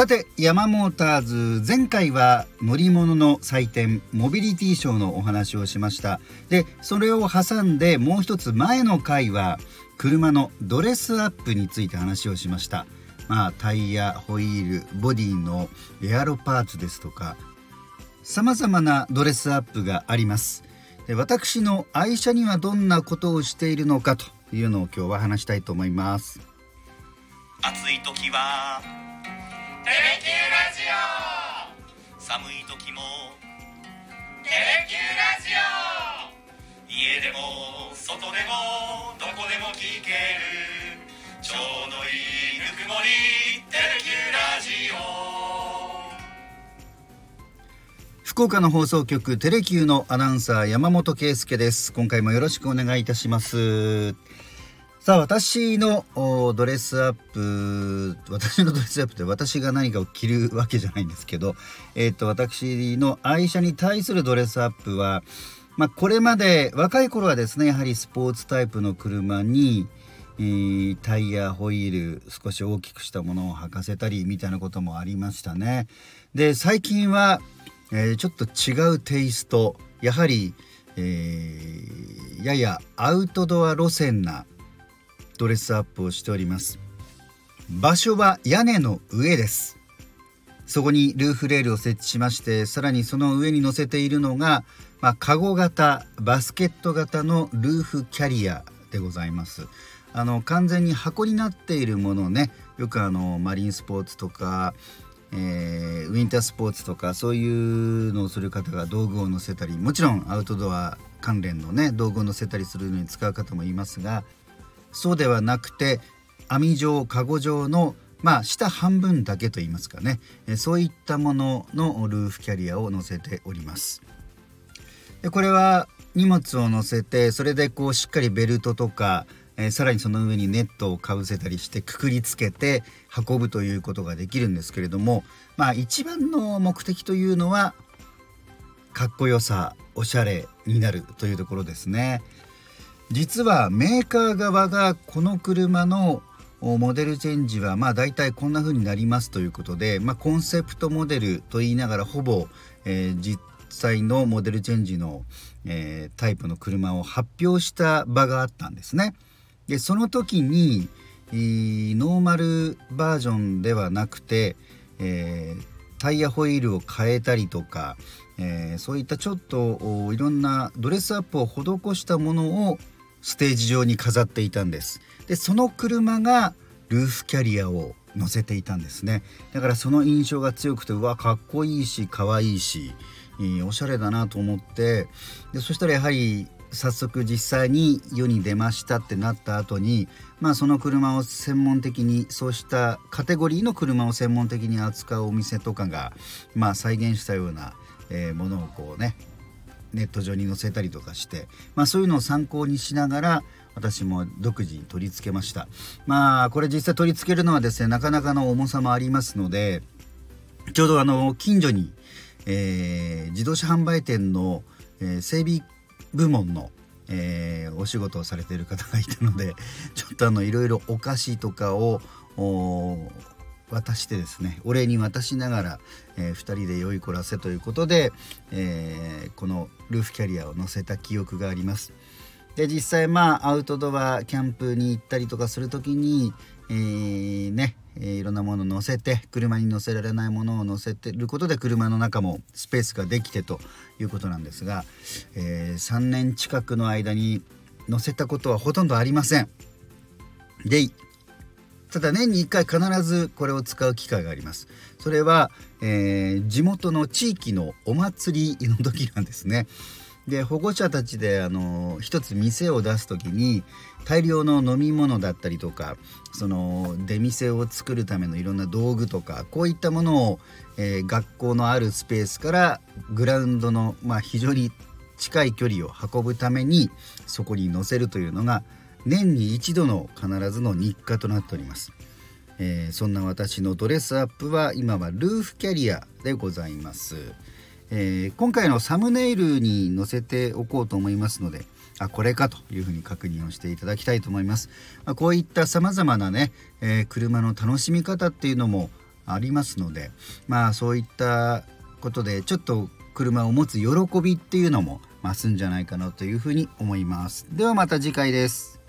さて山モーターズ前回は乗り物の祭典モビリティショーのお話をしました。でそれを挟んでもう一つ前の回は車のドレスアップについて話をしました。まあタイヤホイールボディのエアロパーツですとかさまざまなドレスアップがあります。で私の愛車にはどんなことをしているのかというのを今日は話したいと思います。暑い時はテレキューラジオ。寒い時もテレキューラジオ。家でも外でもどこでも聞ける。ちょうどいいぬくもりテレキューラジオ。福岡の放送局テレキューのアナウンサー山本圭介です。今回もよろしくお願いいたしますさあ私のドレスアップ私の ドレスアップって私が何かを着るわけじゃないんですけどえっ、と私の愛車に対するドレスアップはまあ、これまで若い頃はですねやはりスポーツタイプの車に、えー、タイヤホイール少し大きくしたものを履かせたりみたいなこともありましたね。で最近は、えー、ちょっと違うテイストやはり、えー、ややアウトドア路線なドレスアップをしております。場所は屋根の上です。そこにルーフレールを設置しましてさらにその上に乗せているのが、まあ、カゴ型バスケット型のルーフキャリアでございます。あの完全に箱になっているものねよくあのマリンスポーツとか、えー、ウィンタースポーツとかそういうのをする方が道具を載せたりもちろんアウトドア関連のね道具を載せたりするのに使う方もいますがそうではなくて網状カゴ状のまあ下半分だけと言いますかねそういったもののルーフキャリアを載せておりますでこれは荷物を載せてそれでこうしっかりベルトとか、えー、さらにその上にネットをかぶせたりしてくくりつけて運ぶということができるんですけれどもまあ一番の目的というのはかっこよさおしゃれになるというところですね。実はメーカー側がこの車のモデルチェンジはまあ大体こんな風になりますということで、まあ、コンセプトモデルと言いながらほぼ、えー、実際のモデルチェンジの、えー、タイプの車を発表した場があったんですね。でその時に、ノーマルバージョンではなくて、えー、タイヤホイールを変えたりとか、えー、そういったちょっといろんなドレスアップを施したものをステージ上に飾っていたんです。でその車がルーフキャリアを乗せていたんですね。だからその印象が強くてうわかっこいいし可愛いし、えー、おしゃれだなと思って。でそしたらやはり早速実際に世に出ましたってなった後にまあその車を専門的にそうしたカテゴリーの車を専門的に扱うお店とかがまあ再現したような、え、ものをこうねネット上に載せたりとかして、まあ、そういうのを参考にしながら私も独自に取り付けました。まあこれ実際取り付けるのはですねなかなかの重さもありますのでちょうどあの近所に、えー、自動車販売店の、えー、整備部門のえー、お仕事をされている方がいたのでちょっとあのいろいろお菓子とかを渡してですねお礼に渡しながら、えー、2人で良い子らせということで、えー、このルーフキャリアを乗せた記憶があります。で実際まあアウトドアキャンプに行ったりとかする時に、えー、ね、え、いろんなものを乗せて車に乗せられないものを乗せてることで車の中もスペースができてということなんですが、えー、3年近くの間に乗せたことはほとんどありません。でただ年に1回必ずこれを使う機会があります。それは、えー、地元の地域のお祭りの時なんですね。で保護者たちであの一つ店を出す時に大量の飲み物だったりとかその出店を作るためのいろんな道具とかこういったものを、えー、学校のあるスペースからグラウンドの、まあ、非常に近い距離を運ぶためにそこに載せるというのが年に一度の必ずの日課となっております、えー、そんな私のドレスアップは今はルーフキャリアでございます、えー、今回のサムネイルに載せておこうと思いますのであこれかというふうに確認をしていただきたいと思います、まあ、こういったさまざまなね、えー、車の楽しみ方っていうのもありますのでまあそういったことでちょっと車を持つ喜びっていうのも増すんじゃないかなというふうに思います。ではまた次回です。